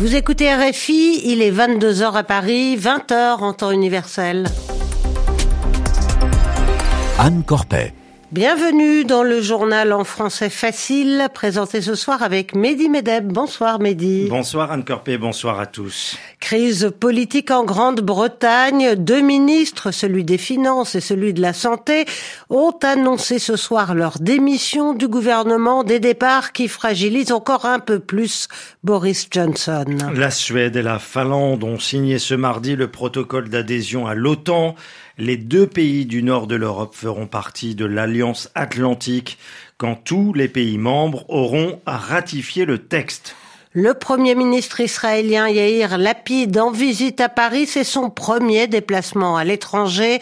Vous écoutez RFI, il est 22h à Paris, 20h en temps universel. Anne Corpet. Bienvenue dans le journal en français facile, présenté ce soir avec Mehdi Medeb. Bonsoir Mehdi. Bonsoir Anne Corpé, bonsoir à tous. Crise politique en Grande-Bretagne. Deux ministres, celui des Finances et celui de la Santé, ont annoncé ce soir leur démission du gouvernement, des départs qui fragilisent encore un peu plus Boris Johnson. La Suède et la Finlande ont signé ce mardi le protocole d'adhésion à l'OTAN. Les deux pays du nord de l'Europe feront partie de l'Alliance atlantique quand tous les pays membres auront à ratifier le texte. Le Premier ministre israélien Yair Lapid en visite à Paris, c'est son premier déplacement à l'étranger.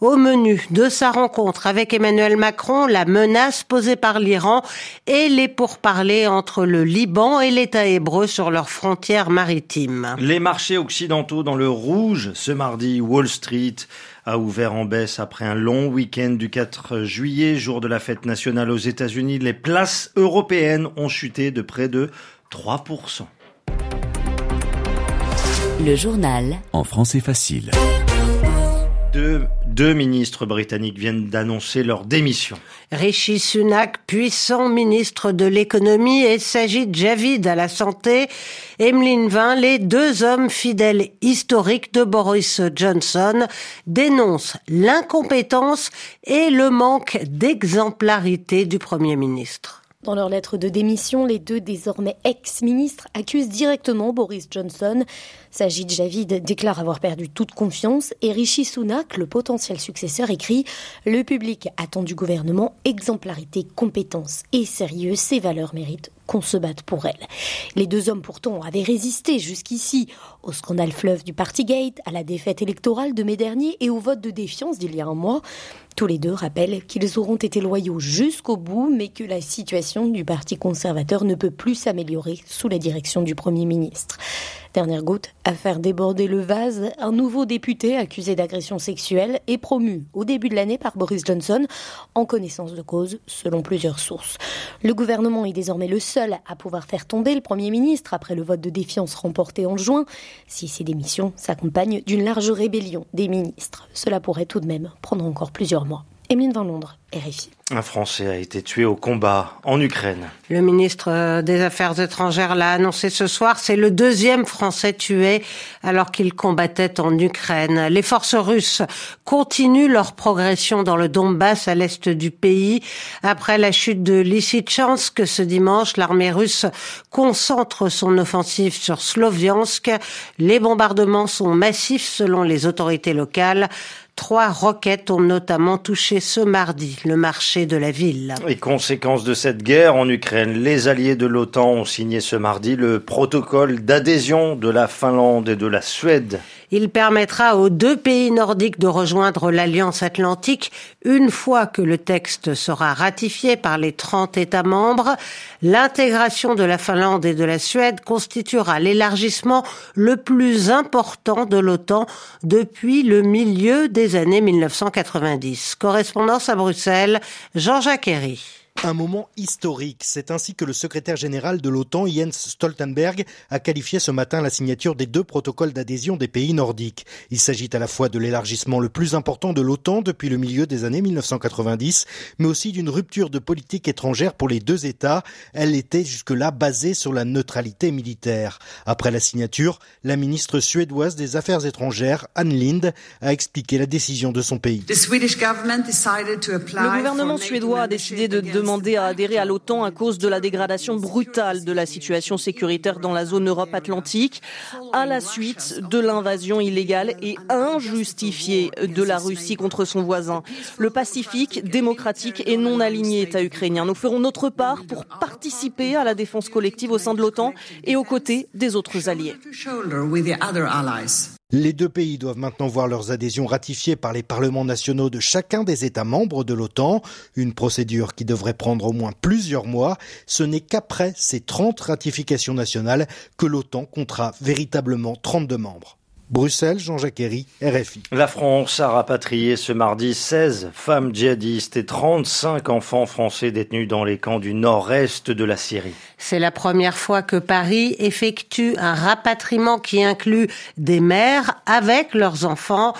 Au menu de sa rencontre avec Emmanuel Macron, la menace posée par l'Iran et les pourparlers entre le Liban et l'État hébreu sur leurs frontières maritimes. Les marchés occidentaux dans le rouge ce mardi, Wall Street a ouvert en baisse après un long week-end du 4 juillet, jour de la fête nationale aux États-Unis. Les places européennes ont chuté de près de 3%. Le journal en français facile. Deux, ministres britanniques viennent d'annoncer leur démission. Rishi Sunak, puissant ministre de l'économie, et Sajid Javid à la santé. Emeline Vin, les deux hommes fidèles historiques de Boris Johnson, dénoncent l'incompétence et le manque d'exemplarité du Premier ministre. Dans leur lettre de démission, les deux désormais ex-ministres accusent directement Boris Johnson. Sajid Javid déclare avoir perdu toute confiance et Rishi Sunak, le potentiel successeur, écrit Le public attend du gouvernement exemplarité, compétence et sérieux. Ces valeurs méritent qu'on se batte pour elles. Les deux hommes pourtant avaient résisté jusqu'ici au scandale fleuve du Partygate, à la défaite électorale de mai dernier et au vote de défiance d'il y a un mois. Tous les deux rappellent qu'ils auront été loyaux jusqu'au bout, mais que la situation du Parti conservateur ne peut plus s'améliorer sous la direction du Premier ministre. Dernière goutte, à faire déborder le vase, un nouveau député accusé d'agression sexuelle est promu au début de l'année par Boris Johnson en connaissance de cause, selon plusieurs sources. Le gouvernement est désormais le seul à pouvoir faire tomber le Premier ministre après le vote de défiance remporté en juin, si ces démissions s'accompagnent d'une large rébellion des ministres. Cela pourrait tout de même prendre encore plusieurs mois. Emeline Van Londres, RFI. Un Français a été tué au combat en Ukraine. Le ministre des Affaires étrangères l'a annoncé ce soir. C'est le deuxième Français tué alors qu'il combattait en Ukraine. Les forces russes continuent leur progression dans le Donbass à l'est du pays. Après la chute de Lysychansk ce dimanche, l'armée russe concentre son offensive sur Sloviansk. Les bombardements sont massifs selon les autorités locales. Trois roquettes ont notamment touché ce mardi le marché de la ville. Et conséquence de cette guerre en Ukraine, les alliés de l'OTAN ont signé ce mardi le protocole d'adhésion de la Finlande et de la Suède. Il permettra aux deux pays nordiques de rejoindre l'Alliance atlantique une fois que le texte sera ratifié par les 30 États membres. L'intégration de la Finlande et de la Suède constituera l'élargissement le plus important de l'OTAN depuis le milieu des années 1990. Correspondance à Bruxelles, Jean-Jacques Herry. Un moment historique. C'est ainsi que le secrétaire général de l'OTAN, Jens Stoltenberg, a qualifié ce matin la signature des deux protocoles d'adhésion des pays nordiques. Il s'agit à la fois de l'élargissement le plus important de l'OTAN depuis le milieu des années 1990, mais aussi d'une rupture de politique étrangère pour les deux États. Elle était jusque-là basée sur la neutralité militaire. Après la signature, la ministre suédoise des Affaires étrangères, Anne Lind, a expliqué la décision de son pays. Le gouvernement suédois a décidé de demander à adhérer à l'OTAN à cause de la dégradation brutale de la situation sécuritaire dans la zone Europe Atlantique, à la suite de l'invasion illégale et injustifiée de la Russie contre son voisin, le Pacifique démocratique et non aligné État ukrainien. Nous ferons notre part pour participer à la défense collective au sein de l'OTAN et aux côtés des autres alliés. Les deux pays doivent maintenant voir leurs adhésions ratifiées par les parlements nationaux de chacun des États membres de l'OTAN, une procédure qui devrait prendre au moins plusieurs mois. Ce n'est qu'après ces 30 ratifications nationales que l'OTAN comptera véritablement 32 membres. Bruxelles, Jean-Jacques Herry, RFI. La France a rapatrié ce mardi 16 femmes djihadistes et 35 enfants français détenus dans les camps du nord-est de la Syrie. C'est la première fois que Paris effectue un rapatriement qui inclut des mères avec leurs enfants.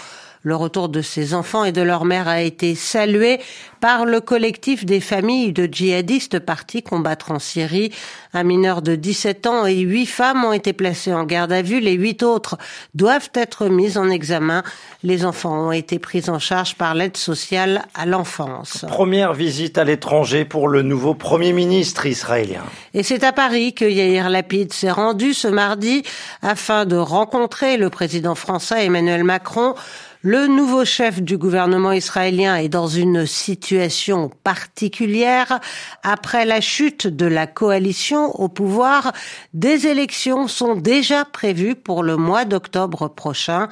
Le retour de ces enfants et de leur mère a été salué par le collectif des familles de djihadistes partis combattre en Syrie. Un mineur de 17 ans et huit femmes ont été placés en garde à vue. Les huit autres doivent être mis en examen. Les enfants ont été pris en charge par l'aide sociale à l'enfance. Première visite à l'étranger pour le nouveau Premier ministre israélien. Et c'est à Paris que Yair Lapid s'est rendu ce mardi afin de rencontrer le président français Emmanuel Macron. Le nouveau chef du gouvernement israélien est dans une situation particulière. Après la chute de la coalition au pouvoir, des élections sont déjà prévues pour le mois d'octobre prochain.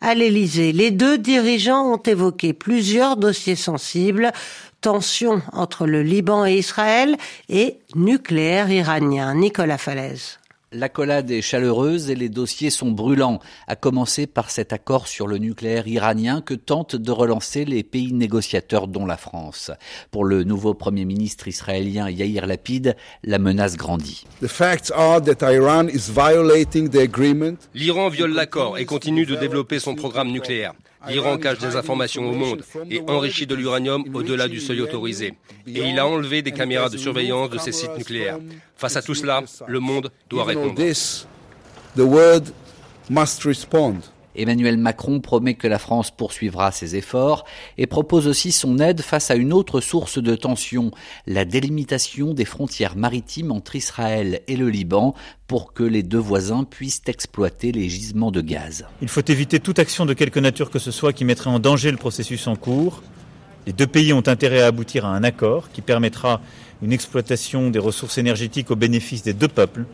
À l'Élysée, les deux dirigeants ont évoqué plusieurs dossiers sensibles, tensions entre le Liban et Israël et nucléaire iranien. Nicolas Falaise. L'accolade est chaleureuse et les dossiers sont brûlants, à commencer par cet accord sur le nucléaire iranien que tentent de relancer les pays négociateurs dont la France. Pour le nouveau Premier ministre israélien Yair Lapid, la menace grandit. L'Iran viole l'accord et continue de développer son programme nucléaire. L'Iran cache des informations au monde et enrichit de l'uranium au-delà du seuil autorisé. Et il a enlevé des caméras de surveillance de ses sites nucléaires. Face à tout cela, le monde doit répondre. Emmanuel Macron promet que la France poursuivra ses efforts et propose aussi son aide face à une autre source de tension, la délimitation des frontières maritimes entre Israël et le Liban pour que les deux voisins puissent exploiter les gisements de gaz. Il faut éviter toute action de quelque nature que ce soit qui mettrait en danger le processus en cours. Les deux pays ont intérêt à aboutir à un accord qui permettra une exploitation des ressources énergétiques au bénéfice des deux peuples.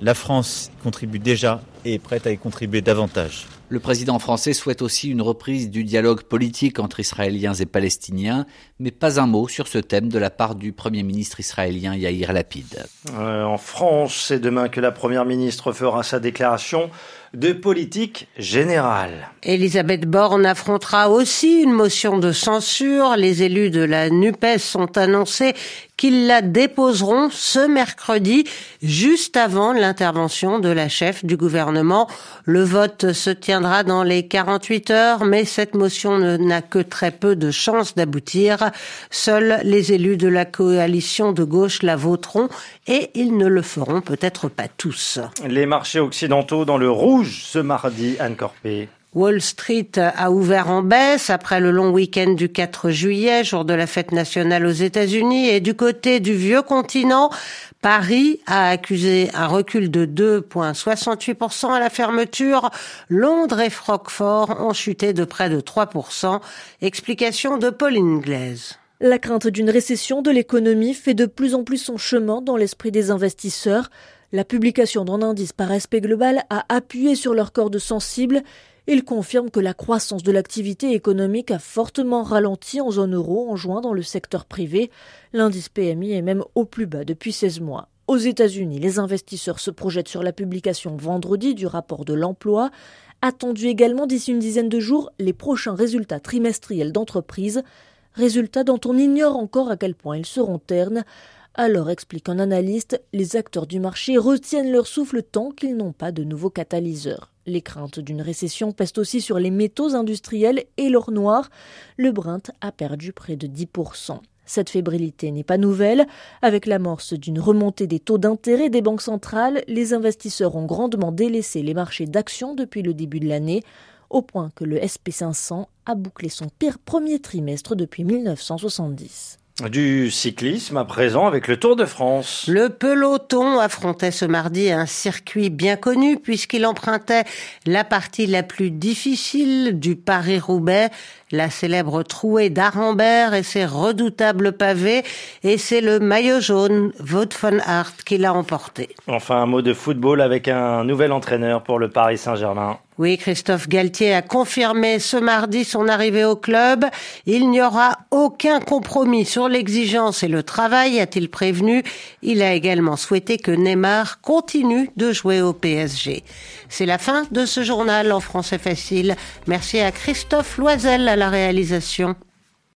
La France contribue déjà et est prête à y contribuer davantage. Le président français souhaite aussi une reprise du dialogue politique entre Israéliens et Palestiniens, mais pas un mot sur ce thème de la part du Premier ministre israélien Yair Lapid. Euh, en France, c'est demain que la Première ministre fera sa déclaration de politique générale. Elisabeth Borne affrontera aussi une motion de censure. Les élus de la NUPES ont annoncé qu'ils la déposeront ce mercredi, juste avant l'intervention de la chef du gouvernement. Le vote se tiendra dans les 48 heures, mais cette motion n'a que très peu de chances d'aboutir. Seuls les élus de la coalition de gauche la voteront et ils ne le feront peut-être pas tous. Les marchés occidentaux dans le rouge ce mardi, Anne Corpé. Wall Street a ouvert en baisse après le long week-end du 4 juillet, jour de la fête nationale aux États-Unis. Et du côté du vieux continent, Paris a accusé un recul de 2,68% à la fermeture. Londres et Francfort ont chuté de près de 3%. Explication de Pauline Glaise. La crainte d'une récession de l'économie fait de plus en plus son chemin dans l'esprit des investisseurs. La publication d'un indice par aspect global a appuyé sur leur corde sensible il confirme que la croissance de l'activité économique a fortement ralenti en zone euro en juin dans le secteur privé. L'indice PMI est même au plus bas depuis 16 mois. Aux États-Unis, les investisseurs se projettent sur la publication vendredi du rapport de l'emploi. Attendu également d'ici une dizaine de jours les prochains résultats trimestriels d'entreprise, résultats dont on ignore encore à quel point ils seront ternes. Alors, explique un analyste, les acteurs du marché retiennent leur souffle tant qu'ils n'ont pas de nouveaux catalyseurs. Les craintes d'une récession pèsent aussi sur les métaux industriels et l'or noir. Le Brent a perdu près de 10%. Cette fébrilité n'est pas nouvelle. Avec l'amorce d'une remontée des taux d'intérêt des banques centrales, les investisseurs ont grandement délaissé les marchés d'actions depuis le début de l'année, au point que le SP500 a bouclé son pire premier trimestre depuis 1970. Du cyclisme à présent avec le Tour de France. Le peloton affrontait ce mardi un circuit bien connu puisqu'il empruntait la partie la plus difficile du Paris-Roubaix, la célèbre trouée d'Arambert et ses redoutables pavés et c'est le maillot jaune Wout van Aert qui l'a emporté. Enfin un mot de football avec un nouvel entraîneur pour le Paris Saint-Germain. Oui, Christophe Galtier a confirmé ce mardi son arrivée au club. Il n'y aura aucun compromis sur l'exigence et le travail, a-t-il prévenu. Il a également souhaité que Neymar continue de jouer au PSG. C'est la fin de ce journal en français facile. Merci à Christophe Loisel à la réalisation.